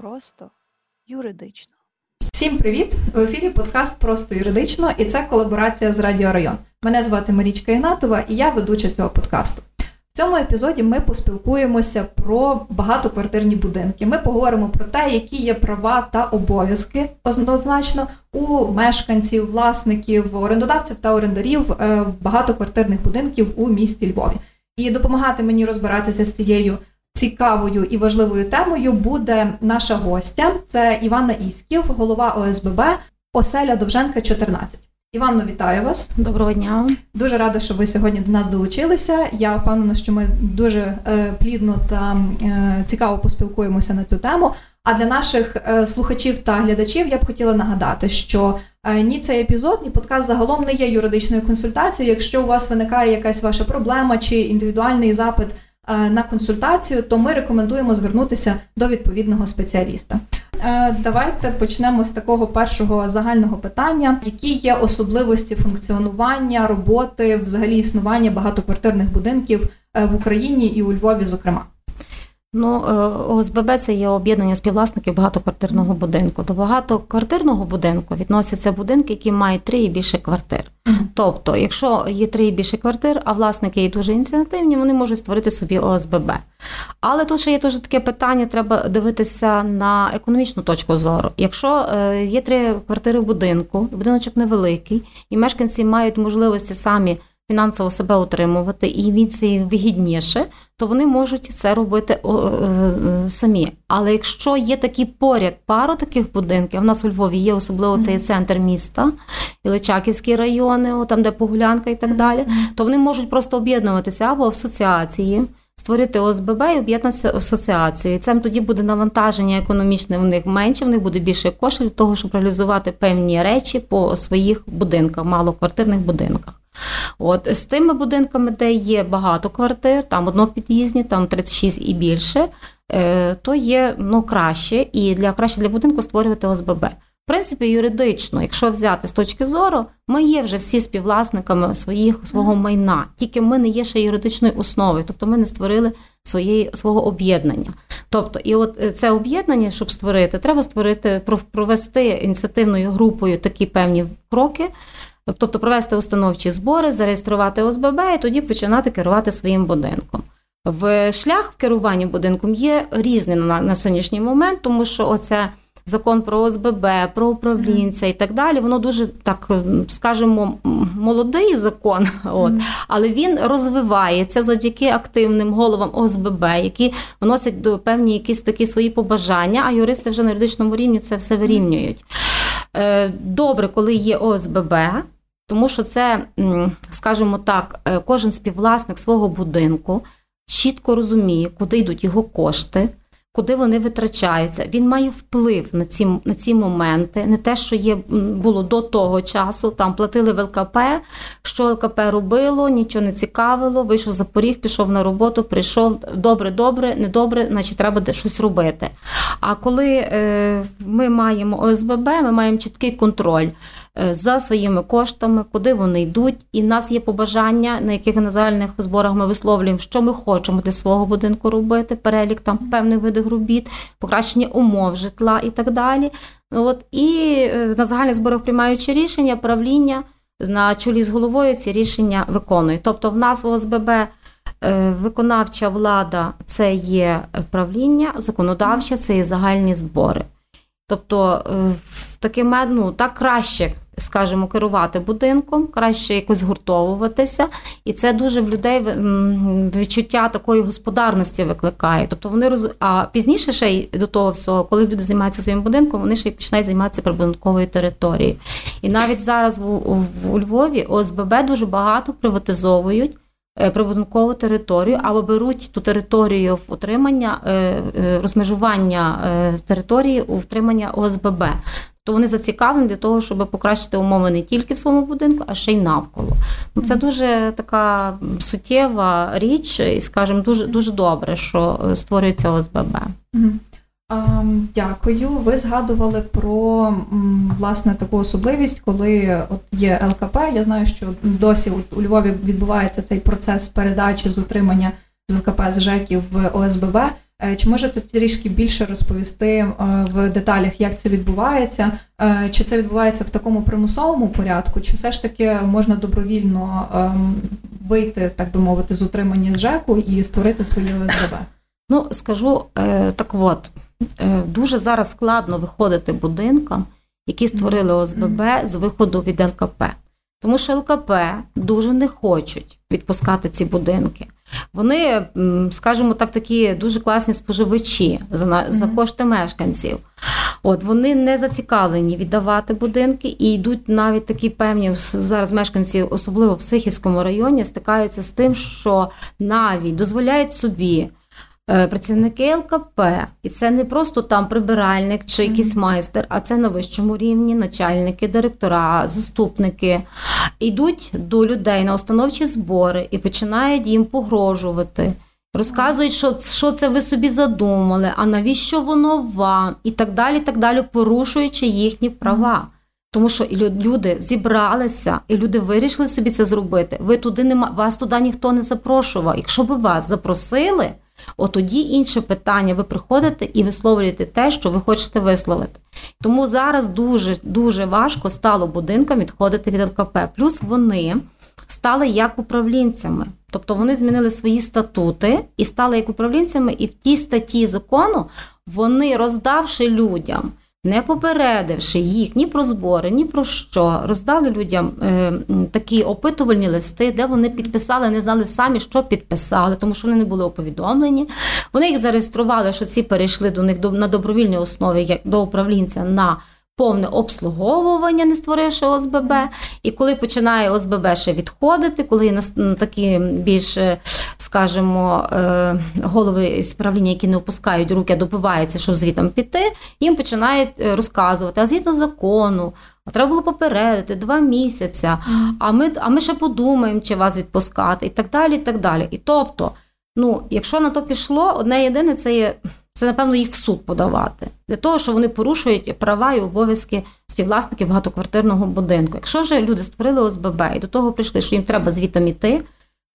Просто юридично. Всім привіт! В ефірі подкаст Просто юридично і це колаборація з Радіо Район. Мене звати Марічка Ігнатова і я ведуча цього подкасту. В цьому епізоді ми поспілкуємося про багатоквартирні будинки. Ми поговоримо про те, які є права та обов'язки однозначно у мешканців, власників, орендодавців та орендарів е, багатоквартирних будинків у місті Львові. І допомагати мені розбиратися з цією цікавою і важливою темою буде наша гостя. Це Іванна Ісків, голова ОСББ Оселя Довженка, 14. Іванно, вітаю вас. Доброго дня. Дуже рада, що ви сьогодні до нас долучилися. Я впевнена, що ми дуже е, плідно та е, цікаво поспілкуємося на цю тему. А для наших е, слухачів та глядачів я б хотіла нагадати, що е, ні цей епізод, ні подкаст загалом не є юридичною консультацією. Якщо у вас виникає якась ваша проблема чи індивідуальний запит на консультацію, то ми рекомендуємо звернутися до відповідного спеціаліста. Е, давайте почнемо з такого першого загального питання, які є особливості функціонування роботи, взагалі існування багатоквартирних будинків е, в Україні і у Львові, зокрема. Ну, ОСББ це є об'єднання співвласників багатоквартирного будинку. До багатоквартирного будинку відносяться будинки, які мають три і більше квартир. Тобто, якщо є три і більше квартир, а власники є дуже ініціативні, вони можуть створити собі ОСББ. Але тут ще є дуже таке питання: треба дивитися на економічну точку зору. Якщо е, є три квартири в будинку, будиночок невеликий, і мешканці мають можливості самі фінансово себе утримувати і від це вигідніше, то вони можуть це робити е, е, самі. Але якщо є такі поряд пару таких будинків, в нас у Львові є особливо цей центр міста, і Личаківські райони, там де Погулянка і так далі, то вони можуть просто об'єднуватися або в асоціації. Створити ОСББ і об'єднатися асоціацією. І Це тоді буде навантаження економічне в них менше, в них буде більше коштів для того, щоб реалізувати певні речі по своїх будинках, малоквартирних будинках. От З тими будинками, де є багато квартир, там однопід'їзні, там 36 і більше, е, то є ну, краще і для краще для будинку створювати ОСББ. В принципі, юридично, якщо взяти з точки зору, ми є вже всі співвласниками своїх свого майна, тільки ми не є ще юридичною основою, тобто ми не створили своєї свого об'єднання. Тобто, і от е, це об'єднання, щоб створити, треба створити провести ініціативною групою такі певні кроки. Тобто провести установчі збори, зареєструвати ОСББ і тоді починати керувати своїм будинком. В шлях керування будинком є різний на, на сьогоднішній момент, тому що оце закон про ОСББ, про управлінця і так далі. Воно дуже так, скажімо, молодий закон, от але він розвивається завдяки активним головам ОСББ, які вносять до певні якісь такі свої побажання, а юристи вже на юридичному рівні це все вирівнюють. Е, добре, коли є ОСББ. Тому що це, скажімо так, е, кожен співвласник свого будинку чітко розуміє, куди йдуть його кошти, куди вони витрачаються. Він має вплив на ці на ці моменти, не те, що є було до того часу. Там платили в ЛКП, що ЛКП робило, нічого не цікавило. Вийшов за поріг, пішов на роботу, прийшов добре, добре, недобре, значить треба щось робити. А коли е, ми маємо ОСББ, ми маємо чіткий контроль. Е, за своїми коштами, куди вони йдуть, і в нас є побажання, на яких на загальних зборах ми висловлюємо, що ми хочемо для свого будинку робити, перелік там певних видів робіт, покращення умов житла і так далі. От і е, на загальних зборах приймаючи рішення, правління на чолі з головою ці рішення виконують. Тобто, в нас в ОСББ. Е, виконавча влада це є правління, законодавча це є загальні збори. Тобто таке ну, так краще скажімо, керувати будинком, краще якось гуртовуватися, і це дуже в людей відчуття такої господарності викликає. Тобто вони роз... А пізніше ще й до того всього, коли люди займаються своїм будинком, вони ще й починають займатися прибудинковою територією. І навіть зараз в, у Львові ОСББ дуже багато приватизовують. Е, прибудинкову територію або беруть ту територію в утримання е, е, розмежування території у втримання ОСББ то вони зацікавлені для того, щоб покращити умови не тільки в своєму будинку, а ще й навколо. Ну це дуже така суттєва річ, і скажімо, дуже дуже добре, що створюється ОСББ. Дякую. Ви згадували про власне таку особливість, коли от є ЛКП. Я знаю, що досі у Львові відбувається цей процес передачі з утримання з ЛКП з ЖЕКів в ОСББ. Е, Чи можете трішки більше розповісти е, в деталях, як це відбувається? Е, Чи це відбувається в такому примусовому порядку, чи все ж таки можна добровільно ем, вийти, так би мовити, з утримання ЖЕКу і створити своє ОСББ? Ну, скажу так от, дуже зараз складно виходити будинкам, які створили ОСББ з виходу від ЛКП. Тому що ЛКП дуже не хочуть відпускати ці будинки. Вони, скажімо так, такі дуже класні споживачі за, за кошти мешканців. От вони не зацікавлені віддавати будинки і йдуть навіть такі певні зараз мешканці, особливо в Сихівському районі, стикаються з тим, що навіть дозволяють собі е, працівники ЛКП, і це не просто там прибиральник чи якийсь майстер, а це на вищому рівні, начальники, директора, заступники, йдуть до людей на установчі збори і починають їм погрожувати. Розказують, що, що це ви собі задумали, а навіщо воно вам, і так далі, так далі, порушуючи їхні права. Тому що люди зібралися, і люди вирішили собі це зробити. Ви туди нема, вас туди ніхто не запрошував. Якщо б вас запросили, от тоді інше питання. Ви приходите і висловлюєте те, що ви хочете висловити. Тому зараз дуже дуже важко стало будинкам відходити від ЛКП. Плюс вони стали як управлінцями. Тобто вони змінили свої статути і стали як управлінцями, і в тій статті закону вони, роздавши людям, не попередивши їх ні про збори, ні про що, роздали людям е, такі опитувальні листи, де вони підписали, не знали самі, що підписали, тому що вони не були оповідомлені. Вони їх зареєстрували, що ці перейшли до них на добровільній основі як до управлінця на повне обслуговування, не створивши ОСББ. І коли починає ОСББ ще відходити, коли нас- м, такі більш, е, скажімо, е, голови з правління, які не опускають руки, а добиваються, щоб звітом піти, їм починають е, розказувати, а згідно закону, а треба було попередити два місяці, а ми, а ми ще подумаємо, чи вас відпускати, і так далі. І так далі. І тобто, ну, якщо на то пішло, одне єдине це є. Це, напевно, їх в суд подавати для того, що вони порушують права і обов'язки співвласників багатоквартирного будинку. Якщо вже люди створили ОСББ і до того прийшли, що їм треба звітом іти,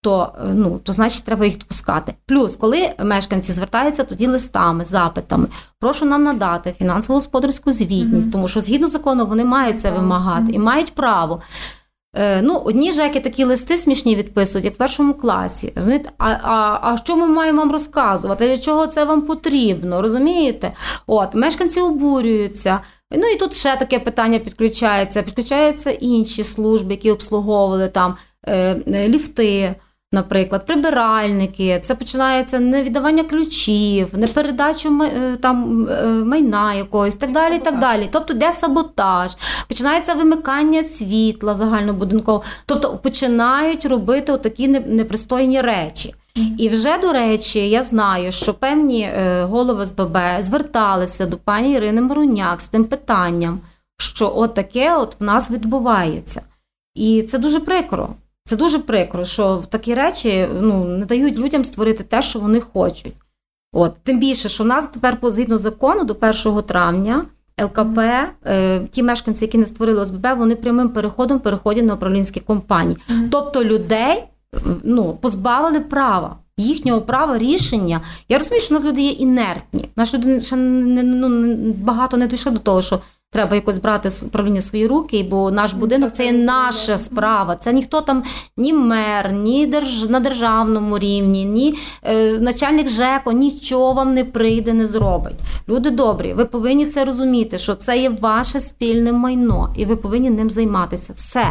то, е, ну, то значить треба їх відпускати. Плюс, коли мешканці звертаються тоді листами, запитами, прошу нам надати фінансово-господарську звітність, Мгм. тому що згідно закону вони мають це вимагати і мають право. Е, Ну, одні жеки такі листи смішні відписують, як в першому класі. Розумієте? А, а, а що ми маємо вам розказувати? Для чого це вам потрібно? Розумієте? От, мешканці обурюються. Ну і тут ще таке питання підключається. Підключаються інші служби, які обслуговували там е, е, ліфти. Наприклад, прибиральники, це починається не віддавання ключів, не передачу е, там е, майна якогось, так далі, і так далі. Тобто, де саботаж, починається вимикання світла загальнобудинкового. Тобто починають робити такі непристойні речі. І вже, до речі, я знаю, що певні е, голови СББ зверталися до пані Ірини Маруняк з тим питанням, що от таке от в нас відбувається. І це дуже прикро. Це дуже прикро, що такі речі ну, не дають людям створити те, що вони хочуть. От, тим більше, що в нас тепер по згідно закону до 1 травня ЛКП, е, ті мешканці, які не створили ОСББ, вони прямим переходом переходять на управлінські компанії. Мгм. Тобто людей ну, позбавили права. Їхнього права рішення. Я розумію, що у нас люди є інертні. Наші люди ще не, ну, багато не дійшли до того, що треба якось брати управління свої руки, бо наш будинок це, є наша справа. Це ніхто там, ні мер, ні держ, на державному рівні, ні е, начальник ЖЕКО нічого вам не прийде, не зробить. Люди добрі, ви повинні це розуміти, що це є ваше спільне майно, і ви повинні ним займатися. Все.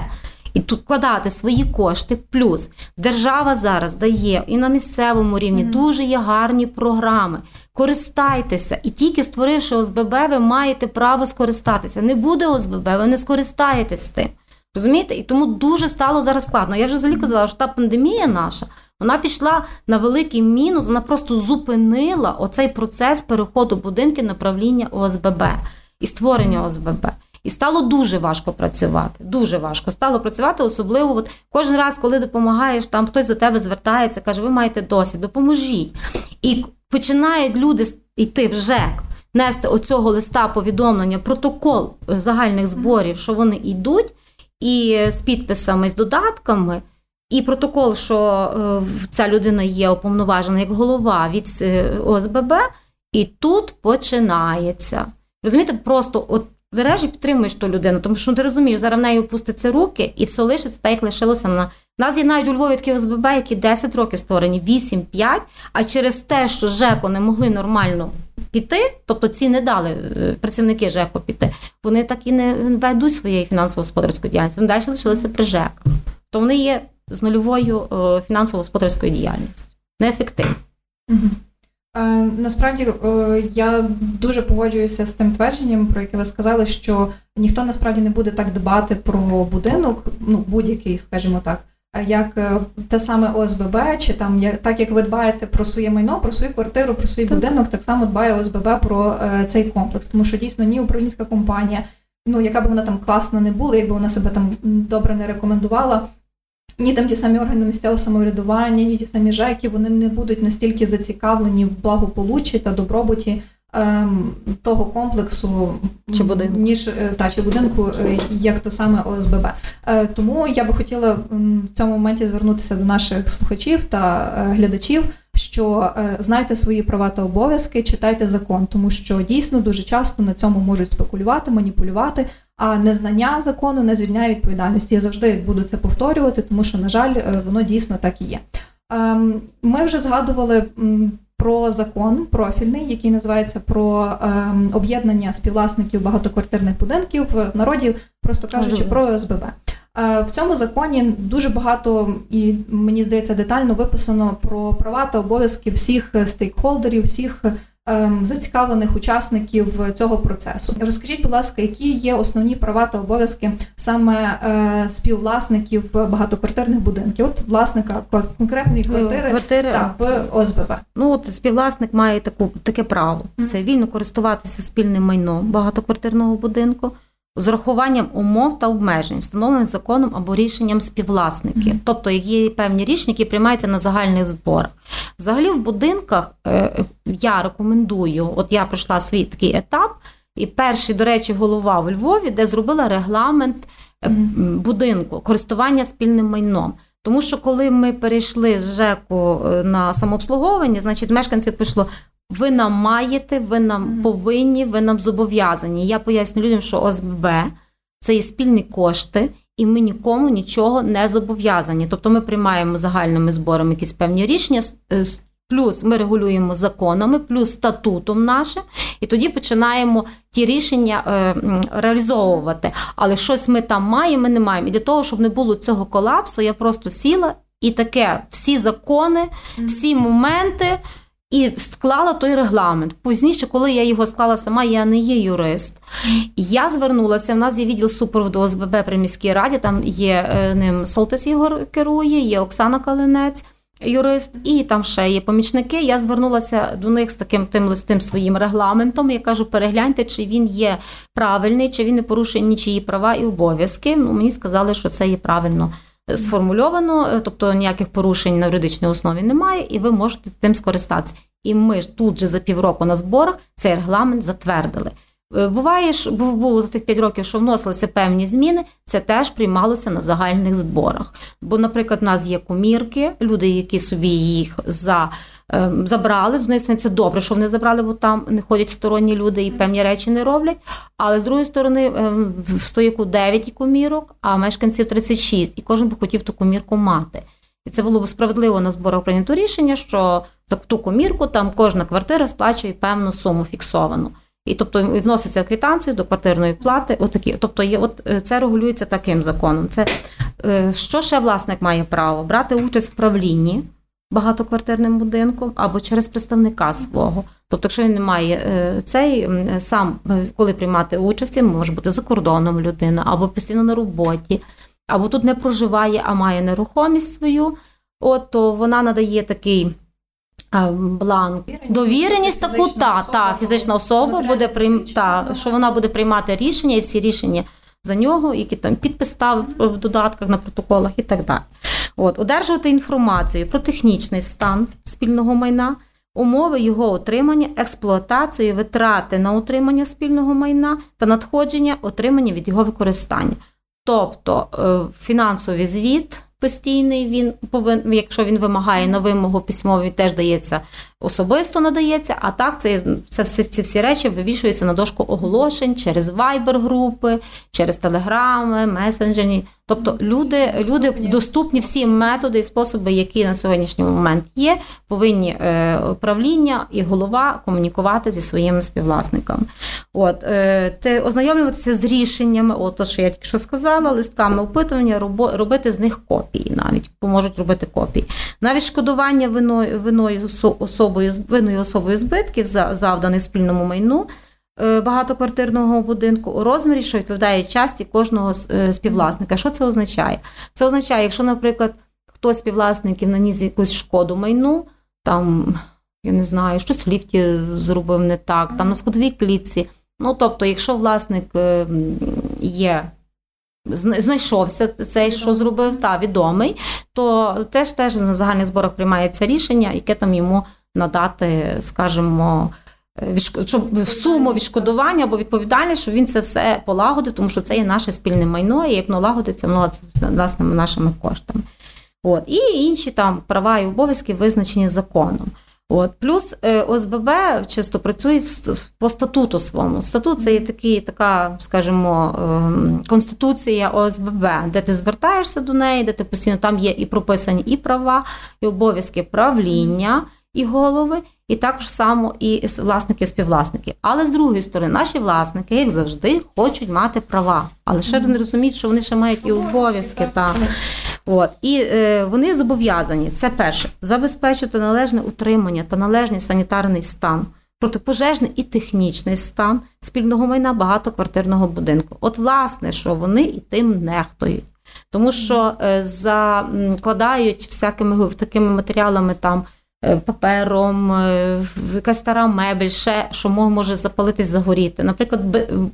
І тут вкладати свої кошти. Плюс держава зараз дає і на місцевому рівні Мгм. дуже є гарні програми. Користайтеся, і тільки створивши ОСББ, ви маєте право скористатися. Не буде ОСББ, ви не скористаєтесь тим. Розумієте? І тому дуже стало зараз складно. Я вже взагалі казала, що та пандемія наша вона пішла на великий мінус, вона просто зупинила оцей процес переходу будинків на правління ОСББ і створення ОСББ. І стало дуже важко працювати. Дуже важко стало працювати, особливо от кожен раз, коли допомагаєш, там хтось до тебе звертається, каже, ви маєте досвід, допоможіть. І починають люди йти в ЖЕК, нести оцього листа повідомлення, протокол е, загальних зборів, що вони йдуть, і з підписами, з додатками. І протокол, що е, ця людина є уповноважена як голова від е, ОСББ, і тут починається. Розумієте, просто от береш підтримуєш ту людину, тому що ну, ти розумієш, зараз в неї опуститься руки, і все лишиться так, як лишилося на. У нас є навіть у Львові такі ОСББ, які 10 років створені, 8-5, а через те, що ЖЕКО не могли нормально піти, тобто ці не дали е, працівники ЖЕКО піти, вони так і не ведуть своєї фінансово-господарської діяльності. Вони далі лишилися при ЖЕК. То вони є з нульовою е, фінансово-господарською діяльністю. Неефективно. Мгм. Е, Насправді я дуже погоджуюся з тим твердженням, про яке ви сказали, що ніхто насправді не буде так дбати про будинок, ну будь-який, скажімо так, як е, те саме ОСББ, чи там так як ви дбаєте про своє майно, про свою квартиру, про свій Так. будинок, так само дбає ОСББ про е, цей комплекс. Тому що дійсно ні управлінська компанія, ну яка б вона там класна не була, якби вона себе там добре не рекомендувала. Ні, там ті самі органи місцевого самоврядування, ні ті самі ЖЕКи, вони не будуть настільки зацікавлені в благополуччі та добробуті того комплексу Чи будинку. ніж е, та чи будинку, е, як то саме ОСББ. Е, тому я би хотіла в цьому моменті звернутися до наших слухачів та глядачів. Що знайте свої права та обов'язки, читайте закон, тому що дійсно дуже часто на цьому можуть спекулювати, маніпулювати. А незнання закону не звільняє відповідальності. Я завжди буду це повторювати, тому що, на жаль, воно дійсно так і є. Ем, Ми вже згадували про закон профільний, який називається про ем, об'єднання співвласників багатоквартирних будинків в народі, просто кажучи, про ОСББ. Е, В цьому законі дуже багато і мені здається детально виписано про права та обов'язки всіх е, стейкхолдерів, всіх зацікавлених учасників цього процесу. Розкажіть, будь ласка, які є основні права та обов'язки саме е, співвласників багатоквартирних будинків, от власника конкретної квартири Квартири. та в ОСББ. Ну от співвласник має таку таке право: це вільно користуватися спільним майном багатоквартирного будинку з урахуванням умов та обмежень, встановлених законом або рішенням співвласників. Тобто є певні рішення, які приймаються на загальних зборах. Взагалі, в будинках е, я рекомендую, от я пройшла свій такий етап. І перший, до речі, голова в Львові, де зробила регламент е, будинку, користування спільним майном. Тому що коли ми перейшли з ЖЕКу е, на самообслуговування, значить мешканці пішло. Ви нам маєте, ви нам повинні, ви нам зобов'язані. Я поясню людям, що ОСББ це є спільні кошти, і ми нікому нічого не зобов'язані. Тобто ми приймаємо загальними зборами якісь певні рішення, е, плюс ми регулюємо законами, плюс статутом нашим, і тоді починаємо ті рішення е, реалізовувати. Але щось ми там маємо, ми не маємо. І для того, щоб не було цього колапсу, я просто сіла і таке всі закони, всі моменти. І склала той регламент. Пізніше, коли я його склала сама, я не є юрист. Я звернулася. У нас є відділ супроводу ОСББ при міській раді. Там є е, ним Солтес Ігор керує, є Оксана Калинець, юрист, і там ще є помічники. Я звернулася до них з таким тим листим своїм регламентом. Я кажу, перегляньте, чи він є правильний, чи він не порушує нічиї права і обов'язки. Ну, мені сказали, що це є правильно сформульовано, е, тобто ніяких порушень на юридичній основі немає, і ви можете цим скористатися. І ми ж тут же за півроку на зборах цей регламент затвердили. Е, Буває, що було за тих 5 років, що вносилися певні зміни, це теж приймалося на загальних зборах. Бо, наприклад, у нас є комірки, люди, які собі їх за, е, забрали. З однієї сторони, це добре, що вони забрали, бо там не ходять сторонні люди і певні речі не роблять. Але з другої сторони, е, в стояку 9 комірок, а мешканців 36, і кожен би хотів ту комірку мати. І це було б справедливо на зборах прийнято рішення, що за ту комірку там кожна квартира сплачує певну суму фіксовану. І тобто і вноситься в квитанцію до квартирної плати. Отакі. Тобто є, от е, це регулюється таким законом. Це е, що ще власник має право брати участь в правлінні багатоквартирним будинком або через представника свого. Тобто, якщо він не має е, цей сам, е, коли приймати участь, він може бути за кордоном людина, або постійно на роботі, або тут не проживає, а має нерухомість свою, от то вона надає такий. Бланк Довіреність, довіреність таку, та, та фізична особа буде прийм... та, що вона буде приймати рішення і всі рішення за нього, які там підпис ставив в додатках на протоколах і так далі. От одержувати інформацію про технічний стан спільного майна, умови його отримання, експлуатацію, витрати на утримання спільного майна та надходження отримання від його використання. Тобто е, фінансовий звіт, постійний. Він повинен, якщо він вимагає на вимогу письмові, теж дається особисто надається. А так, це, це всі ці всі речі вивішуються на дошку оголошень через вайбер-групи, через телеграми, месенджері. Тобто люди, люди доступні всі методи і способи, які на сьогоднішній момент є, повинні е, управління і голова комунікувати зі своїми співвласниками. От е, те, ознайомлюватися з рішеннями, от то, що я тільки що сказала, листками опитування, робо, робити з них копії, навіть поможуть робити копії. Навіть шкодування виною, виною особою винною особою збитків за завданих спільному майну. Е, Багатоквартирного будинку у розмірі, що відповідає часті кожного е, співвласника. Що це означає? Це означає, якщо, наприклад, хтось з співвласників наніс якусь шкоду майну, там я не знаю, щось в ліфті зробив не так, там на сходовій клітці. Ну тобто, якщо власник е, є. Знайшовся цей, що зробив, та відомий, то теж теж на загальних зборах приймається рішення, яке там йому надати, скажімо, щоб в суму відшкодування або відповідальність, щоб він це все полагодив, тому що це є наше спільне майно, і як воно лагодиться, воно власне нашими коштами. От. І інші там права і обов'язки визначені законом. От. Плюс е, ОСББ чисто працює по статуту своєму. Статут це є такий, така, скажімо, ем, конституція ОСББ, де ти звертаєшся до неї, де ти постійно там є і прописані і права, і обов'язки правління, і голови, і також само і власники, співвласники. Але з другої сторони, наші власники, як завжди, хочуть мати права, але ще не розуміють, що вони ще мають і обов'язки. Так. От і е, вони зобов'язані це перше забезпечити належне утримання та належний санітарний стан, протипожежний і технічний стан спільного майна багатоквартирного будинку. От, власне, що вони і тим нехтують. Тому що е, закладають всякими такими матеріалами там. Е, Папером, е, якась стара мебель, ще що може запалитись, загоріти. Наприклад,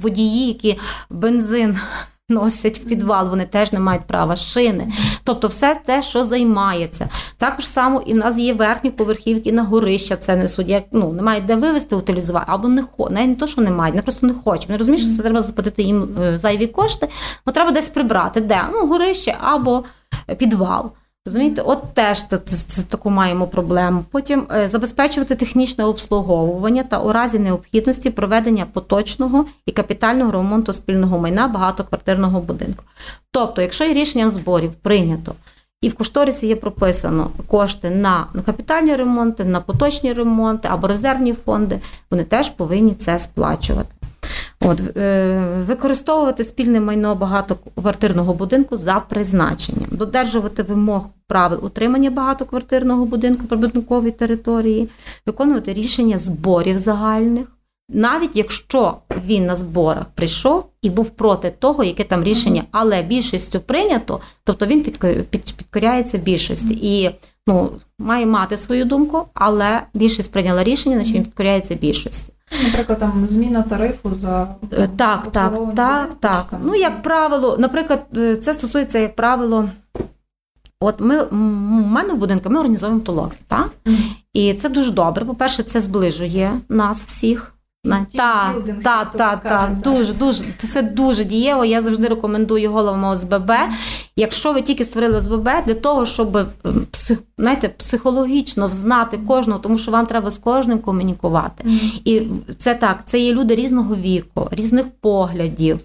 водії, які бензин носять в підвал, вони теж не мають права, шини. Тобто, все те, що займається. Також само і в нас є верхні поверхівки на горища, це несуть. Як ну немає де вивезти, утилізувати, або не хо не, не то, що не мають, вони просто не хочуть. Вони розуміють, що це треба заплатити їм е, зайві кошти, ну треба десь прибрати. Де? Ну, горище або підвал. Розумієте, от теж це, це, таку маємо проблему. Потім е, забезпечувати технічне обслуговування та у разі необхідності проведення поточного і капітального ремонту спільного майна багатоквартирного будинку. Тобто, якщо є рішенням зборів прийнято, і в кошторисі є прописано кошти на капітальні ремонти, на поточні ремонти або резервні фонди, вони теж повинні це сплачувати. От, е, використовувати спільне майно багатоквартирного будинку за призначенням, додержувати вимог правил утримання багатоквартирного будинку прибудинкової території, виконувати рішення зборів загальних, навіть якщо він на зборах прийшов і був проти того, яке там рішення, але більшістю прийнято, тобто він підко- підкоряється більшості. І ну, має мати свою думку, але більшість прийняла рішення, значить він підкоряється більшості. Наприклад, там зміна тарифу за Е, Так, так, так, так. Ну, як правило, наприклад, е, це стосується, як правило, от ми у мене в будинку ми організовуємо толоки, так? Мгм. І це дуже добре. По-перше, це зближує нас всіх. Так, так, так, так. кажуть Дуже, дуже. Це дуже дієво. Я завжди рекомендую головам ОСББ. Якщо ви тільки створили ОСББ, для того, щоб ем, псих, знаєте, психологічно взнати кожного, тому що вам треба з кожним комунікувати. І це так, це є люди різного віку, різних поглядів,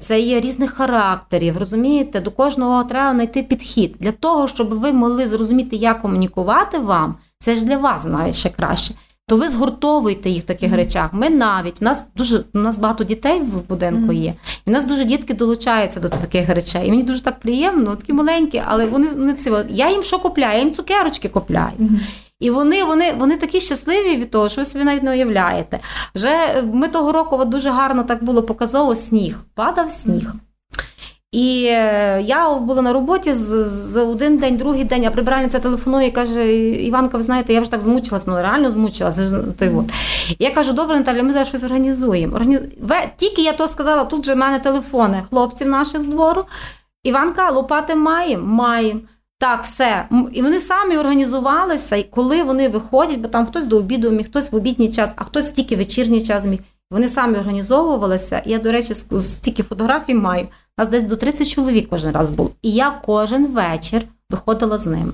це є різних характерів. Розумієте, до кожного треба знайти підхід для того, щоб ви могли зрозуміти, як комунікувати вам. Це ж для вас навіть ще краще. То ви згуртовуєте їх в таких Мгм. речах. Ми навіть у нас дуже у нас багато дітей в будинку є. І в нас дуже дітки долучаються до таких речей. І мені дуже так приємно, такі маленькі, але вони, вони це я їм що купляю? Я їм цукерочки купляю. Мгм. І вони, вони, вони такі щасливі від того, що ви собі навіть не уявляєте. Вже е, ми того року от дуже гарно так було показово сніг. Падав сніг. І е, я була на роботі з, з один день, другий день, а прибиральниця телефонує і каже: Іванка, ви знаєте, я вже так змучилась, ну реально змучилася. Я кажу, добре, Наталя, ми зараз щось організуємо. Органі... Ве- Тільки я то сказала, тут же в мене телефони хлопців наших з двору. Іванка, лопати маємо? Маємо. Так, все. І вони самі організувалися, і коли вони виходять, бо там хтось до обіду міг, хтось в обідній час, а хтось тільки вечірній час міг. Вони самі організовувалися. Я, до речі, стільки фотографій маю. Нас десь до 30 чоловік кожен раз було. І я кожен вечір виходила з ними.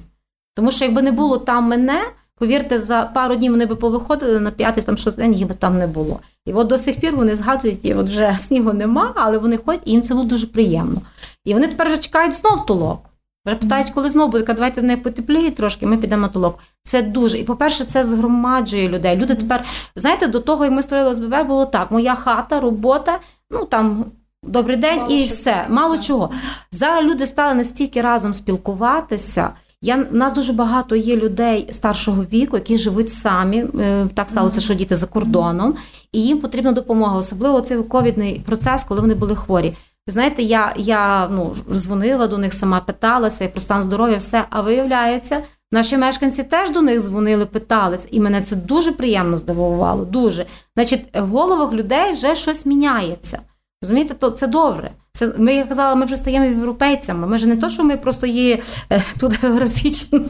Тому що якби не було там мене, повірте, за пару днів вони би повиходили на п'ятий там шостий день, їх би там не було. І от до сих пір вони згадують, і от вже снігу нема, але вони ходять, і їм це було дуже приємно. І вони тепер вже чекають знов толок. Вже питають, коли знову буде, давайте не потепліє трошки, ми підемо на толок. Це дуже. І, по-перше, це згромаджує людей. Люди тепер, знаєте, до того, як ми створили СББ, було так: моя хата, робота, ну там. Добрий день Мало і все, мало чого. Зараз люди стали настільки разом спілкуватися. Я у нас дуже багато є людей старшого віку, які живуть самі. Е, Так сталося, що діти за кордоном, і їм потрібна допомога, особливо цей ковідний процес, коли вони були хворі. Ви знаєте, я, я ну, дзвонила до них сама, питалася і про стан здоров'я, все. А виявляється, наші мешканці теж до них дзвонили, питались, і мене це дуже приємно здивувало. Дуже. Значить, в головах людей вже щось міняється. Розумієте, то це добре. Це ми як казала, ми вже стаємо європейцями. Ми ж не то, що ми просто є е, тут географічно,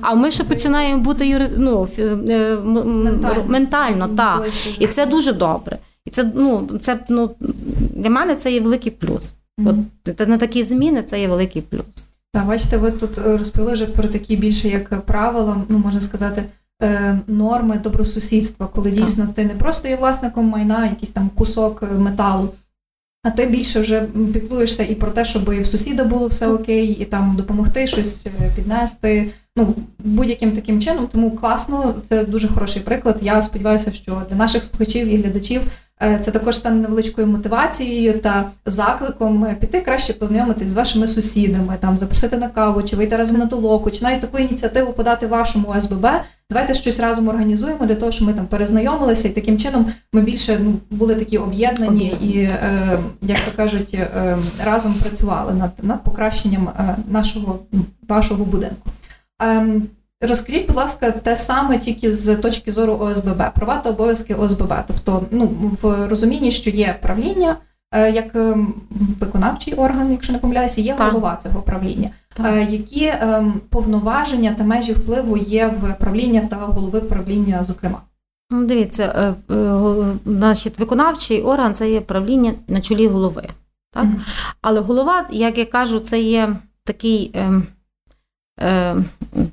а ми ще починаємо бути юри, ну, е, Ментально. ментально так. І це дуже добре. І це ну це ну для мене це є великий плюс. От на такі зміни це є великий плюс. Так, бачите, ви тут е, розповіли вже про такі більше як правила, ну можна сказати, норми добросусідства, коли Так. дійсно ти не просто є власником майна, якийсь там кусок металу, а ти більше вже піклуєшся і про те, щоб і в сусіда було все окей, і там допомогти щось е, піднести. Ну, будь-яким таким чином, тому класно, це дуже хороший приклад. Я сподіваюся, що для наших слухачів і глядачів це також стане невеличкою мотивацією та закликом е, піти краще познайомитись з вашими сусідами, там запросити на каву, чи вийти разом на толоку, чи навіть таку ініціативу подати вашому СББ. Давайте щось разом організуємо для того, щоб ми там перезнайомилися, і таким чином ми більше ну були такі об'єднані і, е, як то кажуть, е, разом працювали над, над покращенням е, нашого вашого будинку. Ем, Розкажіть, будь ласка, те саме тільки з точки зору ОСББ, права та обов'язки ОСББ. Тобто, ну в розумінні, що є правління е, як ем, виконавчий орган, якщо не помиляюся, є голова цього правління. Так. Е, Які ем, повноваження та межі впливу є в правління та голови правління, зокрема? Ну, дивіться, е, значить, виконавчий орган це є правління на чолі голови. Так? Мгм. Але голова, як я кажу, це є такий. Е,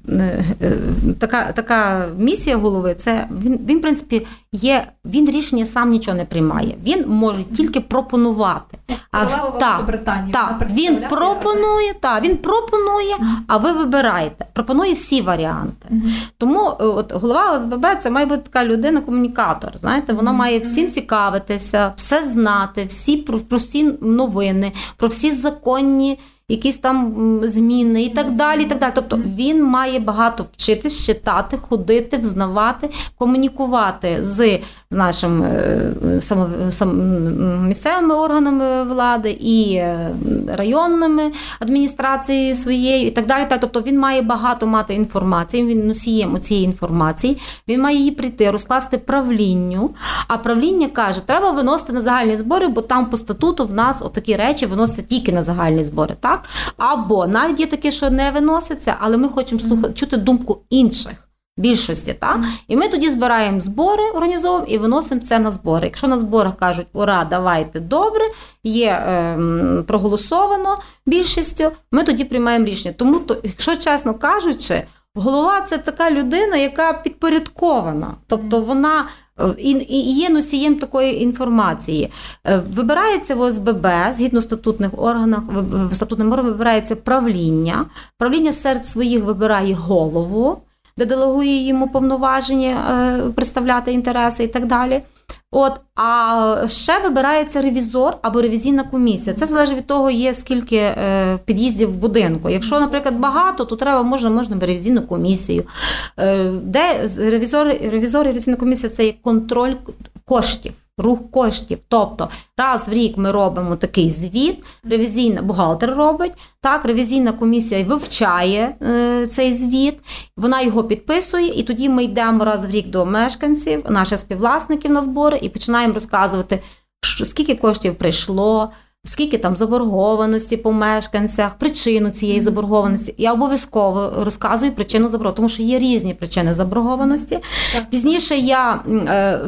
е, е, така, така місія голови, це він, він, в принципі, є, він рішення сам нічого не приймає. Він може тільки пропонувати. А Великобританії, Так, вона він пропонує, так, він пропонує, а ви вибираєте. Пропонує всі варіанти. Тому от голова ОСББ це має бути така людина-комунікатор. Знаєте, вона має всім цікавитися, все знати, всі про, про всі новини, про всі законні. Якісь там зміни і так далі. і так далі. Тобто він має багато вчитись, читати, ходити, взнавати, комунікувати з, нашими е, сам, місцевими органами влади і е, районними адміністрацією своєю, і так далі. Так, тобто він має багато мати інформації. Він носієм цієї інформації. Він має її прийти, розкласти правлінню. А правління каже, треба виносити на загальні збори, бо там по статуту в нас отакі речі виносяться тільки на загальні збори. Так або навіть є таке, що не виноситься, але ми хочемо слухати чути думку інших. Більшості, так? І ми тоді збираємо збори, організовуємо і виносимо це на збори. Якщо на зборах кажуть, ура, давайте добре, є ем, проголосовано більшістю, ми тоді приймаємо рішення. Тому, то, якщо чесно кажучи, голова це така людина, яка підпорядкована. Тобто вона е, і, і є носієм такої інформації. Е, Вибирається в ОСББ згідно статутних органах, статутним органам вибирається правління. Правління серед своїх вибирає голову, де делегує йому повноваження е, представляти інтереси і так далі. От, а ще вибирається ревізор або ревізійна комісія. Це залежить від того, є скільки е, під'їздів в будинку. Якщо, наприклад, багато, то треба можна можна ревізійну комісію. Е, де ревізор, ревізор ревізійна комісія це є контроль коштів. Рух коштів, тобто раз в рік ми робимо такий звіт, ревізійна бухгалтер робить, так, ревізійна комісія вивчає е, цей звіт, вона його підписує, і тоді ми йдемо раз в рік до мешканців, наших співвласників на збори, і починаємо розказувати, що, скільки коштів прийшло, скільки там заборгованості по мешканцях, причину цієї заборгованості. Я обов'язково розказую причину заборгованості, тому що є різні причини заборгованості. Так. Пізніше я е,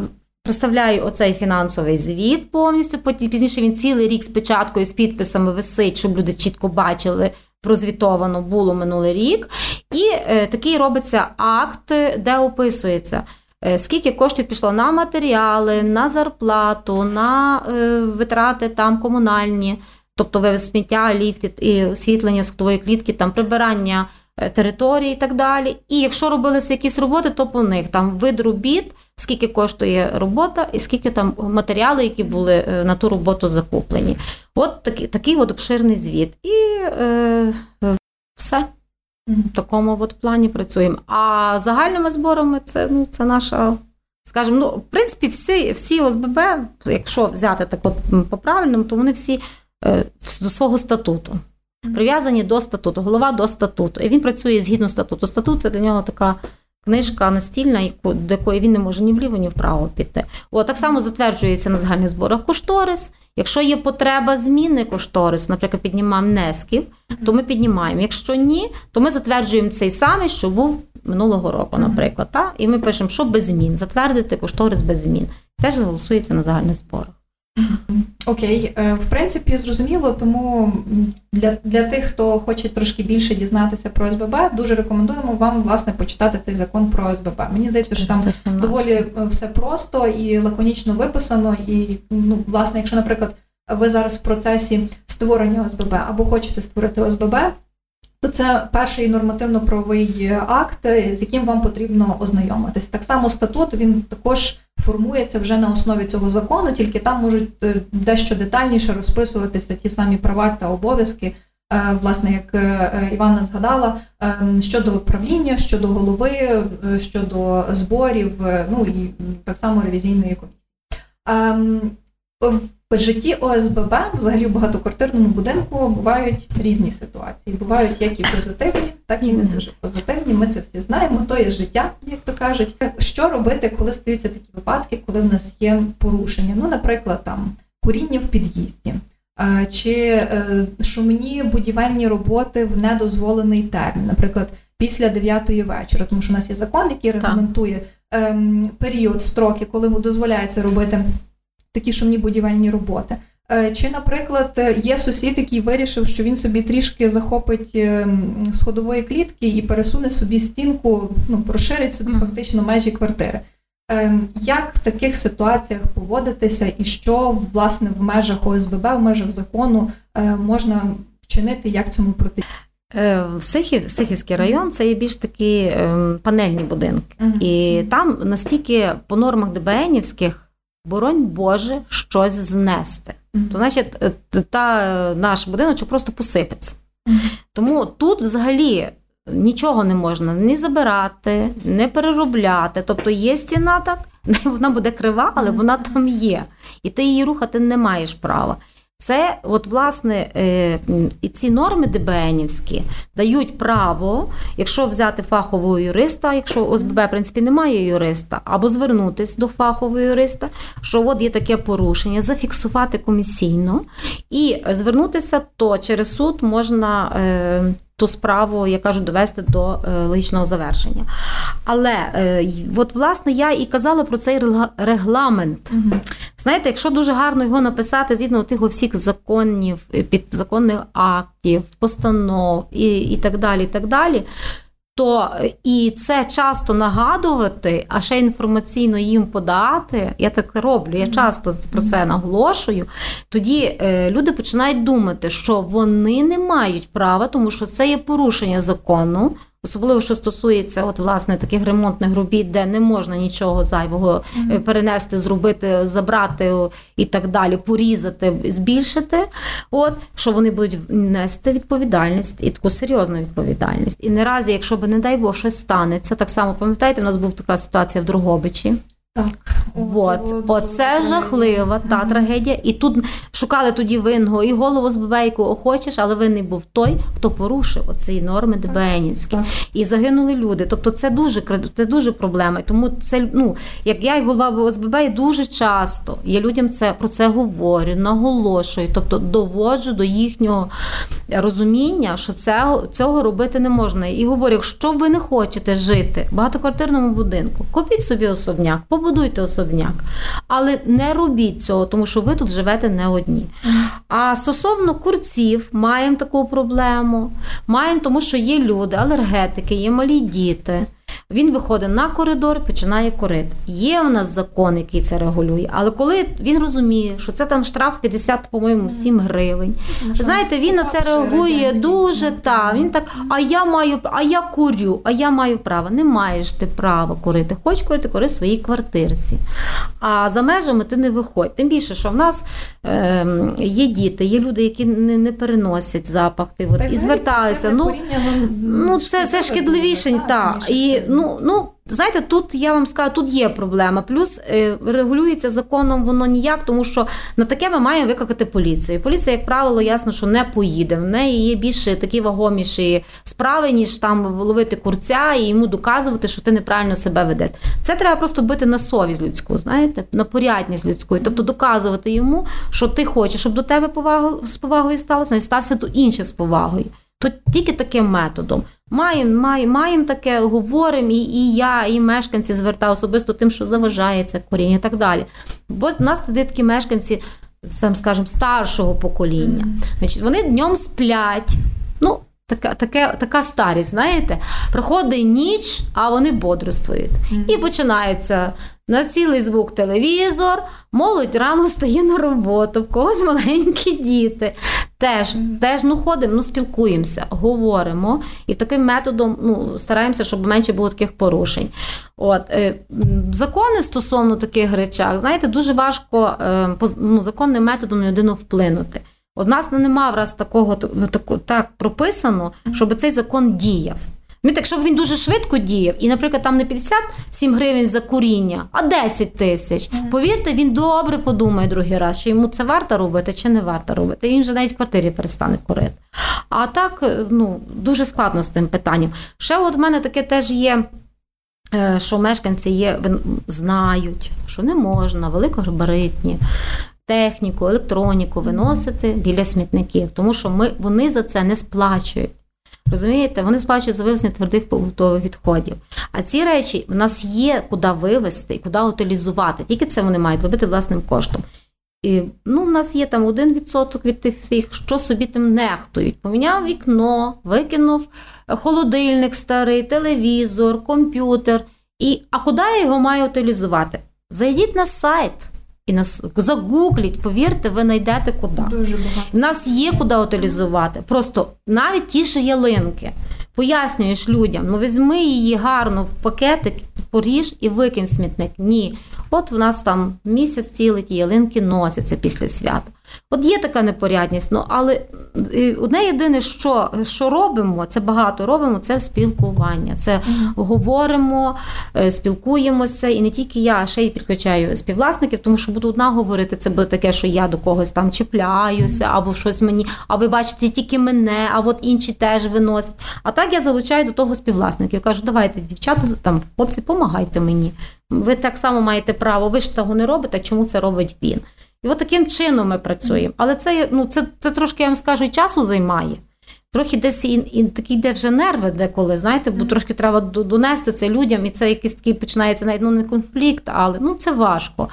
представляю оцей фінансовий звіт повністю. Потім пізніше він цілий рік з печаткою, з підписами висить, щоб люди чітко бачили. Прозвітовано було минулий рік, і е, такий робиться акт, де описується, е, скільки коштів пішло на матеріали, на зарплату, на е, витрати там комунальні, тобто вивез сміття, ліфти і освітлення сходової клітки, там прибирання е, території і так далі. І якщо робилися якісь роботи, то по них там вид робіт, скільки коштує робота, і скільки там матеріали, які були е, на ту роботу закуплені. От такий, такий от обширний звіт. І е, е, все. В такому от плані працюємо. А загальними зборами це, ну, це наша. Скажімо, ну, в принципі, всі всі ОСББ, якщо взяти так от по правильному, то вони всі е, до свого статуту. Прив'язані до статуту, голова до статуту. І він працює згідно статуту. Статут це для нього така книжка настільна, яку, до якої він не може ні вліво, ні вправо піти. От так само затверджується на загальних зборах кошторис. Якщо є потреба зміни кошторису, наприклад, піднімаємо внесків, то ми піднімаємо. Якщо ні, то ми затверджуємо цей самий, що був минулого року, наприклад. Та? І ми пишемо, що без змін, затвердити кошторис без змін. Теж голосується на загальних зборах. Окей, е, в принципі, зрозуміло, тому для, для тих, хто хоче трошки більше дізнатися про СББ, дуже рекомендуємо вам власне почитати цей закон про СББ. Мені здається, що там 17. доволі е, все просто і лаконічно виписано. І ну, власне, якщо, наприклад, ви зараз в процесі створення ОСББ або хочете створити ОСББ, то це перший нормативно-правовий акт, з яким вам потрібно ознайомитись. Так само статут він також формується вже на основі цього закону, тільки там можуть е, дещо детальніше розписуватися ті самі права та обов'язки. е, Власне, як е, Іванна згадала, щодо правління, щодо голови, щодо зборів, ну і так само ревізійної комісії. В житті ОСББ, взагалі в багатоквартирному будинку, бувають різні ситуації. Бувають як і позитивні, так і не дуже позитивні. Ми це всі знаємо, то є життя, як то кажуть. Що робити, коли стаються такі випадки, коли в нас є порушення? Ну, наприклад, там куріння в під'їзді. Чи е, шумні будівельні роботи в недозволений термін, наприклад, після 9 вечора, тому що у нас є закон, який регламентує ем, період, строки, коли дозволяється робити такі шумні будівельні роботи. Е, Чи, наприклад, е, є сусід, який вирішив, що він собі трішки захопить ем, сходової клітки і пересуне собі стінку, ну розширить собі фактично межі квартири. Ем, Як в таких ситуаціях поводитися, і що власне в межах ОСББ, в межах закону е, можна вчинити, як цьому проти? Е, Сихів, Сихівський район це є більш такі ем, панельні будинки. І там настільки по нормах ДБНівських, боронь Боже, щось знести. То значить, е, та е, наш будиночок просто посипеться. Тому тут взагалі нічого не можна ні забирати, не переробляти. Тобто є стіна так, вона буде крива, але вона там є. І ти її рухати не маєш права. Це, от, власне, е, і ці норми ДБНівські дають право, якщо взяти фахового юриста, якщо ОСББ, в принципі, немає юриста, або звернутися до фахового юриста, що от є таке порушення, зафіксувати комісійно і звернутися, то через суд можна. Ту справу, я кажу, довести до е, логічного завершення. Але е, от, власне, я і казала про цей регла- регламент. Угу. Знаєте, якщо дуже гарно його написати згідно тих всіх законів, е, підзаконних актів, постанов і, і так далі, і так далі, то е, і це часто нагадувати, а ще інформаційно їм подати. Я так роблю, я часто про це наголошую. Тоді е, люди починають думати, що вони не мають права, тому що це є порушення закону. Особливо, що стосується от, власне, таких ремонтних робіт, де не можна нічого зайвого е, перенести, зробити, забрати і так далі, порізати, збільшити. От що вони будуть нести відповідальність і таку серйозну відповідальність. І наразі, якщо б, не дай Бог, щось станеться, так само пам'ятаєте, в нас була така ситуація в Другобичі. Так. Вот. Оце жахлива та трагедія. І тут шукали тоді винного і голову з ББ, охочеш, але винний був той, хто порушив оці норми ДБНівські. І загинули люди. Тобто це дуже це дуже проблема. Тому це ну як я, як голова ОСББ, дуже часто я людям це про це говорю, наголошую, тобто доводжу до їхнього розуміння, що це, цього робити не можна. І говорю, якщо ви не хочете жити в багатоквартирному будинку, купіть собі особняк, побудуйте особняк. особняк. Але не робіть цього, тому що ви тут живете не одні. А стосовно курців, маємо таку проблему. Маємо, тому що є люди, алергетики, є малі діти. Він виходить на коридор починає курити. Є у нас закон, який це регулює, але коли він розуміє, що це там штраф 50, по-моєму, 7 гривень. Знаєте, він на це реагує дуже та. Він так, а я маю, а я курю, а я маю право. Не маєш ти права курити. Хоч курити, кури в своїй квартирці. А за межами ти не виходь. Тим більше, що в нас е, є діти, є люди, які не, не переносять запах. Ти, от, і звертаються. пасивне Ну, Ну, це, це шкідливіше, ніж І. ну, ну, знаєте, тут я вам скажу, тут є проблема. Плюс е, регулюється законом воно ніяк, тому що на таке ми маємо викликати поліцію. Поліція, як правило, ясно, що не поїде. В неї є більше такі вагоміші справи, ніж там ловити курця і йому доказувати, що ти неправильно себе ведеш. Це треба просто бити на совість людську, знаєте, на порядність людську. Тобто доказувати йому, що ти хочеш, щоб до тебе повагу з повагою сталося, і стався до інших з повагою. То тільки таким методом. Маємо, маємо, маємо таке, говоримо, і, і я, і мешканці звертаю особисто тим, що заважається коріння і так далі. Бо в нас тоді такі мешканці, сам скажем, старшого покоління. Значить, вони днем сплять. Ну, така, таке, така старість, знаєте, проходить ніч, а вони бодрствують. І починається на цілий звук телевізор, молодь рано стає на роботу, в когось маленькі діти. Теж, теж ну ходимо, ну спілкуємося, говоримо і таким методом ну, стараємося, щоб менше було таких порушень. От, е, закони стосовно таких речах, знаєте, дуже важко е, поз- ну, законним методом на людину вплинути. В нас нема враз такого таку, так прописано, щоб цей закон діяв. Так, щоб він дуже швидко діяв, і, наприклад, там не 57 гривень за куріння, а 10 тисяч. Повірте, він добре подумає другий раз, чи йому це варто робити, чи не варто робити. І він вже навіть в квартирі перестане курити. А так, е, ну, дуже складно з тим питанням. Ще от в мене таке теж є. е, Що мешканці є, знають, що не можна великогабаритні техніку, електроніку виносити біля смітників, тому що ми, вони за це не сплачують. Розумієте, вони сплачують за вивезення твердих побутових відходів. А ці речі в нас є куди вивезти і куди утилізувати. Тільки це вони мають робити власним коштом. І, ну, в нас є там один відсоток від тих всіх, що собі тим нехтують. Поміняв вікно, викинув холодильник старий, телевізор, комп'ютер. І, а куди я його маю утилізувати? Зайдіть на сайт і нас загугліть, повірте, ви знайдете куди. Дуже багато. В нас є куди утилізувати. Просто навіть ті ж ялинки. Пояснюєш людям, ну візьми її гарно в пакетик, поріж і викинь в смітник. Ні. От в нас там місяць цілий ті ялинки носяться після свята. От є така непорядність, ну але одне єдине, що, що робимо, це багато робимо, це спілкування. Це говоримо, е, спілкуємося, і не тільки я, а ще й підключаю співвласників, тому що буду одна говорити, це буде таке, що я до когось там чіпляюся, або щось мені, а ви бачите тільки мене, а от інші теж виносять. А так я залучаю до того співвласників. Кажу, давайте, дівчата, там, хлопці, помагайте мені. Ви так само маєте право, ви ж того не робите, чому це робить він? І от таким чином ми працюємо. Але це, ну, це, це трошки, я вам скажу, і часу займає. Трохи десь і, і такі йде вже нерви деколи, знаєте, бо трошки треба донести це людям, і це якийсь такий починається навіть ну, не конфлікт, але ну, це важко.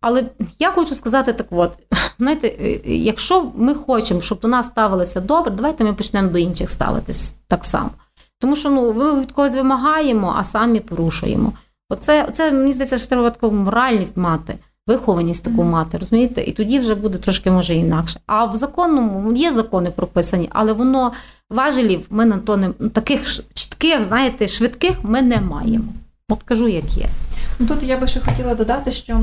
Але я хочу сказати так: от, знаєте, е, якщо ми хочемо, щоб до нас ставилися добре, давайте ми почнемо до інших ставитись так само. Тому що ну, ми від когось вимагаємо, а самі порушуємо. Оце, оце мені здається, що треба таку моральність мати, вихованість таку мати, розумієте? І тоді вже буде трошки може інакше. А в законному є закони прописані, але воно важелів ми на то не таких чітких, знаєте, швидких ми не маємо. От кажу, як є. Ну, Тут я би ще хотіла додати, що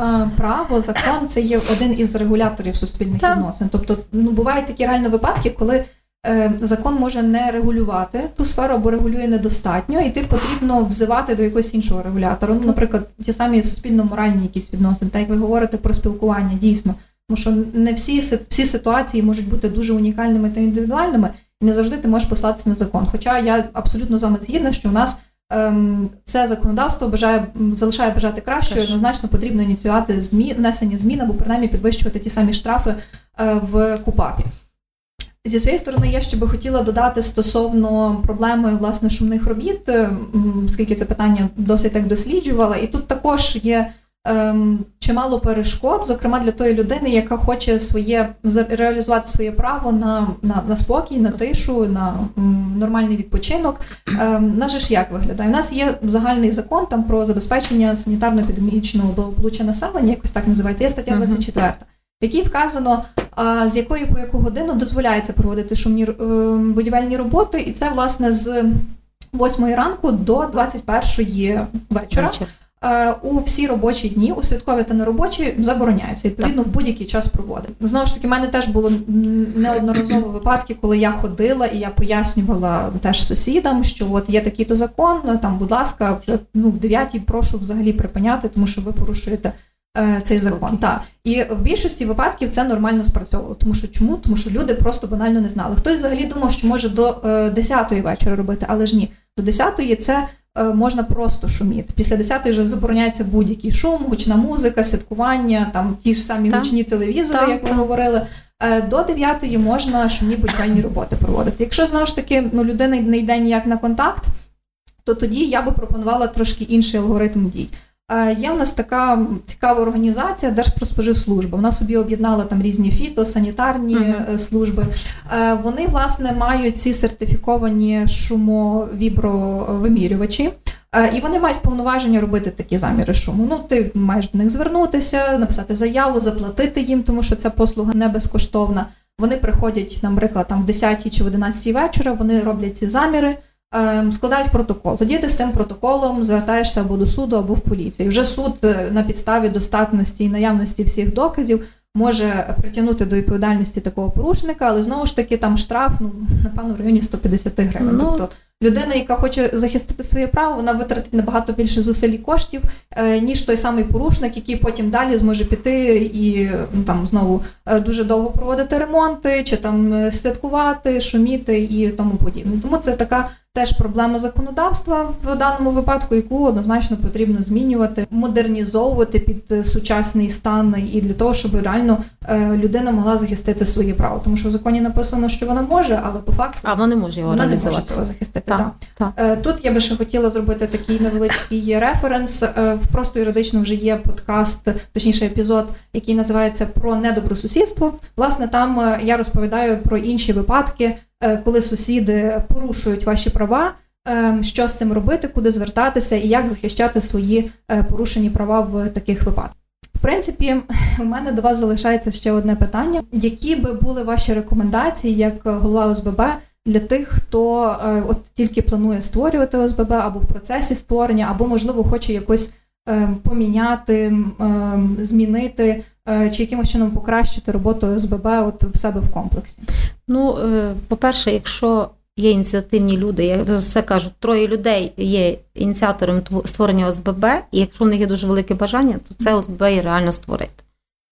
е, право, закон це є один із регуляторів суспільних Так. відносин. Тобто, ну бувають такі реально випадки, коли закон може не регулювати ту сферу або регулює недостатньо, і ти потрібно взивати до якогось іншого регулятора. Ну, наприклад, ті самі суспільно-моральні якісь відносини, так як ви говорите про спілкування, дійсно. Тому що не всі, всі ситуації можуть бути дуже унікальними та індивідуальними, і не завжди ти можеш послатися на закон. Хоча я абсолютно з вами згідна, що у нас ем, це законодавство бажає залишає бажати Краще. однозначно потрібно ініціювати змі, внесення змін або принаймні підвищувати ті самі штрафи е, в КУПАПі. Зі своєї сторони, я ще би хотіла додати стосовно проблеми власне шумних робіт, е, оскільки це питання досить так досліджувала, і тут також є ем, чимало перешкод, зокрема для тої людини, яка хоче своє реалізувати своє право на, на, на спокій, на тишу, на м, нормальний відпочинок. Ем, наш ж як виглядає? У нас є загальний закон там про забезпечення санітарно-епідемічного благополуччя населення, якось так називається. Є стаття Мгм. 24, в якій вказано, з якої по яку годину дозволяється проводити шумні е, будівельні роботи, і це власне з 8 ранку до 21 вечора. Вечір. Е, У всі робочі дні, у святкові та неробочі, забороняється відповідно в будь-який час проводити. Знову ж таки, в мене теж було неодноразово випадки, коли я ходила і я пояснювала теж сусідам, що от є такий то закон, там, будь ласка, вже ну в 9 прошу взагалі припиняти, тому що ви порушуєте. Е, Цей Спокій. закон так і в більшості випадків це нормально спрацьовувало. Тому що чому? Тому що люди просто банально не знали. Хтось взагалі думав, що може до е, 10-ї вечора робити, але ж ні, до 10-ї це е, можна просто шуміти. Після 10-ї вже забороняється будь-який шум, гучна музика, святкування, там ті ж самі Так. гучні телевізори, Так, як ви так. говорили. Е, До 9-ї можна шумні будівельні роботи проводити. Якщо знову ж таки ну, людина не йде ніяк на контакт, то тоді я би пропонувала трошки інший алгоритм дій. Е, Є в нас така цікава організація Держпродспоживслужба. Вона собі об'єднала там різні фітосанітарні Мгм. е, служби. Е, Вони власне мають ці сертифіковані шумовібровимірювачі. І вони мають повноваження робити такі заміри шуму. Ну, ти маєш до них звернутися, написати заяву, заплатити їм, тому що ця послуга не безкоштовна. Вони приходять, наприклад, там в 10 чи в 11 вечора, вони роблять ці заміри, складають протокол. Тоді ти з тим протоколом звертаєшся або до суду, або в поліцію. Вже суд е, на підставі достатності і наявності всіх доказів може притягнути до відповідальності такого порушника, але знову ж таки там штраф, ну напевно, в районі 150 гривень. Ну, тобто людина, яка хоче захистити своє право, вона витратить набагато більше зусиль і коштів, е, ніж той самий порушник, який потім далі зможе піти і ну, там знову е, дуже довго проводити ремонти, чи там святкувати, шуміти і тому подібне. Тому це така теж проблема законодавства в даному випадку, яку однозначно потрібно змінювати, модернізовувати під е, сучасний стан і для того, щоб реально е, людина могла захистити своє право. Тому що в законі написано, що вона може, але по факту А вона не може його вона не може цього захистити. Так, так. так. Е, Тут я би ще хотіла зробити такий невеличкий референс. В просто юридично вже є подкаст, точніше епізод, який називається про недобросусідство. Власне, там я розповідаю про інші випадки, коли сусіди порушують ваші права. е, Що з цим робити, куди звертатися і як захищати свої е, порушені права в таких випадках. В принципі, у мене до вас залишається ще одне питання: які би були ваші рекомендації як голова ОСББ для тих, хто е, от тільки планує створювати ОСББ або в процесі створення, або можливо хоче якось е, поміняти, е, змінити е, чи якимось чином покращити роботу ОСББ от в себе в комплексі. Ну, е, по-перше, якщо є ініціативні люди, я все кажу, троє людей є ініціатором тво- створення ОСББ, і якщо в них є дуже велике бажання, то це ОСББ і реально створити.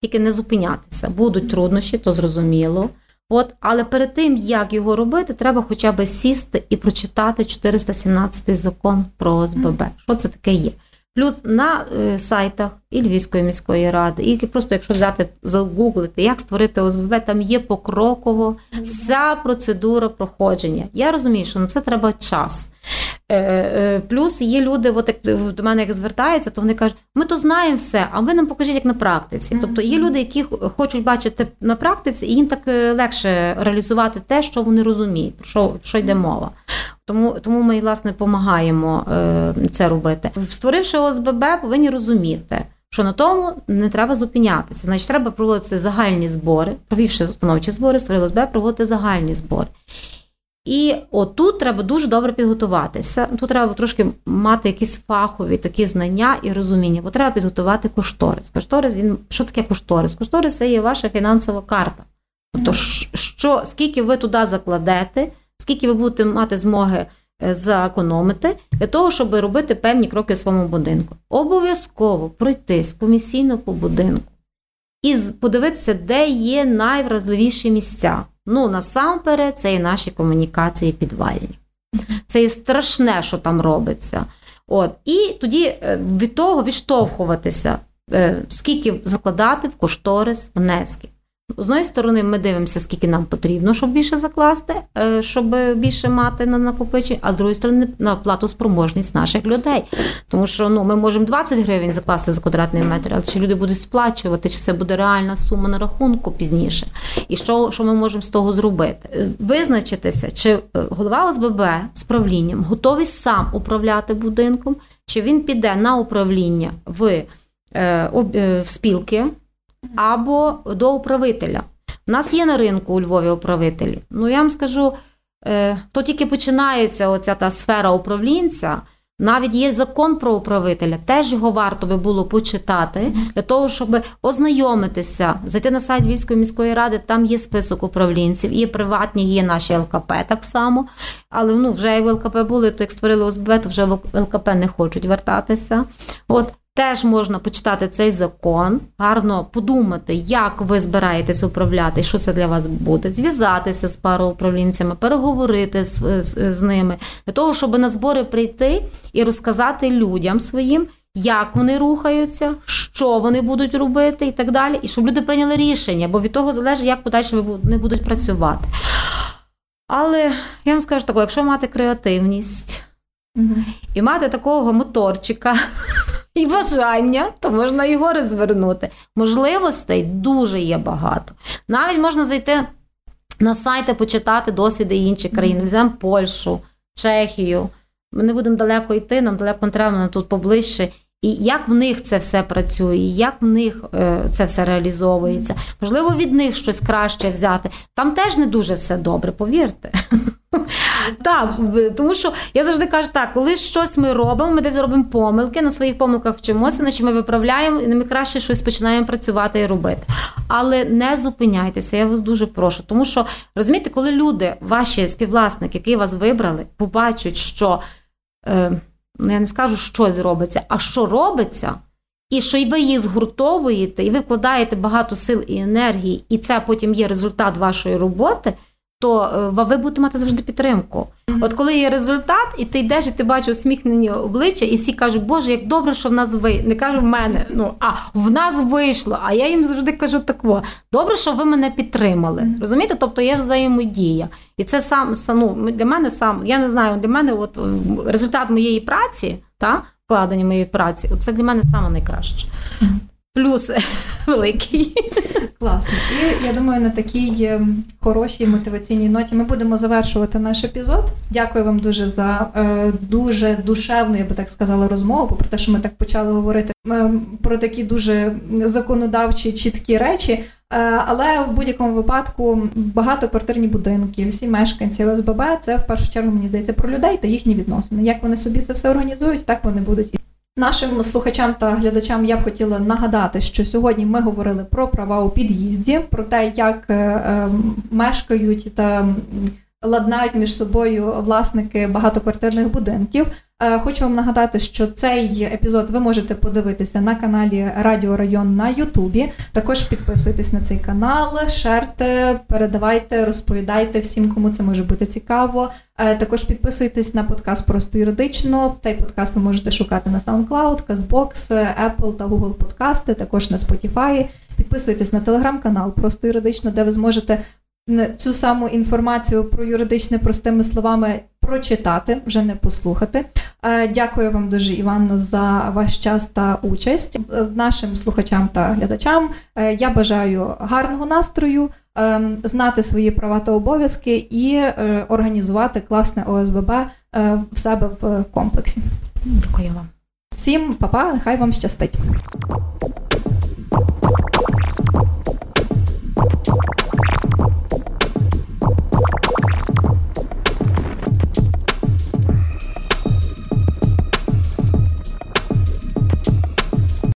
Тільки не зупинятися. Будуть труднощі, то зрозуміло. От, але перед тим, як його робити, треба хоча б сісти і прочитати 417 закон про ОСББ. Що це таке є? Плюс на е, сайтах і Львівської міської ради, і просто якщо взяти загуглити, як створити ОСББ, там є покроково вся процедура проходження. Я розумію, що на це треба час. Е, е, Плюс є люди, от як до мене як звертаються, то вони кажуть, ми то знаємо все, а ви нам покажіть, як на практиці. Тобто є люди, які хочуть бачити на практиці, і їм так легше реалізувати те, що вони розуміють, про що, про що йде мова. Тому, тому ми, власне, допомагаємо е, це робити. Створивши ОСББ, повинні розуміти, що на тому не треба зупинятися. Значить, треба проводити загальні збори, провівши установчі збори, створили ОСББ, проводити загальні збори. І отут треба дуже добре підготуватися. Тут треба трошки мати якісь фахові такі знання і розуміння, бо треба підготувати кошторис. Кошторис, він що таке кошторис? Кошторис це є ваша фінансова карта. Тобто, що, скільки ви туди закладете, скільки ви будете мати змоги е, заекономити для того, щоб робити певні кроки в своєму будинку. Обов'язково пройтись комісійно по будинку і подивитися, де є найвразливіші місця. Ну, насамперед, це і наші комунікації підвальні. Це є страшне, що там робиться. От. І тоді е, від того відштовхуватися, е, скільки закладати в кошторис внесків. З однієї сторони, ми дивимося, скільки нам потрібно, щоб більше закласти, е, щоб більше мати на накопичення, а з другої сторони, на платоспроможність наших людей. Тому що ну, ми можемо 20 гривень закласти за квадратний метр, але чи люди будуть сплачувати, чи це буде реальна сума на рахунку пізніше. І що, що ми можемо з того зробити? Е, Визначитися, чи е, голова ОСББ з правлінням готовий сам управляти будинком, чи він піде на управління в, в спілки або до управителя. У нас є на ринку у Львові управителі. Ну, я вам скажу, е, то тільки починається оця та сфера управлінця. Навіть є закон про управителя, теж його варто би було почитати для того, щоб ознайомитися, зайти на сайт Львівської міської ради, там є список управлінців, є приватні, є наші ЛКП так само. Але ну, вже як в ЛКП були, то як створили ОСББ, то вже в ЛКП не хочуть вертатися. От Теж можна почитати цей закон, гарно подумати, як ви збираєтесь управляти, що це для вас буде, зв'язатися з пароуправлінцями, переговорити з, з, з ними, для того, щоб на збори прийти і розказати людям своїм, як вони рухаються, що вони будуть робити і так далі, і щоб люди прийняли рішення, бо від того залежить, як подальше вони будуть працювати. Але я вам скажу таке, якщо мати креативність і мати такого моторчика і бажання, то можна і гори звернути. Можливостей дуже є багато. Навіть можна зайти на сайти, почитати досвіди інших країн. Візьмемо Польщу, Чехію. Ми не будемо далеко йти, нам далеко не треба, нам тут поближче. І як в них це все працює, як в них е, це все реалізовується. Можливо, від них щось краще взяти. Там теж не дуже все добре, повірте. Так, тому що я завжди кажу так, коли щось ми робимо, ми десь робимо помилки, на своїх помилках вчимося, значить ми виправляємо, і ми краще щось починаємо працювати і робити. Але не зупиняйтеся, я вас дуже прошу. Тому що розумієте, коли люди, ваші співвласники, які вас вибрали, побачать, що е, ну, я не скажу, щось робиться, а що робиться. І що і ви її згуртовуєте, і ви вкладаєте багато сил і енергії, і це потім є результат вашої роботи, то е, ви будете мати завжди підтримку. От коли є результат, і ти йдеш, і ти бачиш усміхнені обличчя, і всі кажуть, Боже, як добре, що в нас ви не кажу в мене. Ну а в нас вийшло. А я їм завжди кажу тако: добре, що ви мене підтримали. Розумієте? Тобто є взаємодія. І це сам са- ну, для мене сам, я не знаю, для мене от результат моєї праці, та вкладення моєї праці, це для мене саме найкраще. Плюс великий. Класно. І я думаю, на такій е, хорошій мотиваційній ноті ми будемо завершувати наш епізод. Дякую вам дуже за е, дуже душевну, я би так сказала, розмову. Попри те, що ми так почали говорити е, про такі дуже законодавчі чіткі речі. Е, але в будь-якому випадку багатоквартирні будинки, всі мешканці ОСББ це в першу чергу мені здається про людей та їхні відносини. Як вони собі це все організують, так вони будуть Нашим слухачам та глядачам я б хотіла нагадати, що сьогодні ми говорили про права у під'їзді, про те, як е, е, мешкають та ладнають між собою власники багатоквартирних будинків. Е, Хочу вам нагадати, що цей епізод ви можете подивитися на каналі Радіо Район на Ютубі. Також підписуйтесь на цей канал, шерте, передавайте, розповідайте всім, кому це може бути цікаво. Е, Також підписуйтесь на подкаст просто юридично. Цей подкаст ви можете шукати на SoundCloud, CastBox, Apple та Google подкасти, також на Spotify. Підписуйтесь на телеграм-канал просто юридично, де ви зможете цю саму інформацію про юридичне простими словами прочитати, вже не послухати. Е, Дякую вам дуже, Іванно, за ваш час та участь. Е, Нашим слухачам та глядачам е, я бажаю гарного настрою, ем, знати свої права та обов'язки і організувати класне ОСББ в себе в комплексі. Дякую вам. Всім па-па, нехай вам щастить.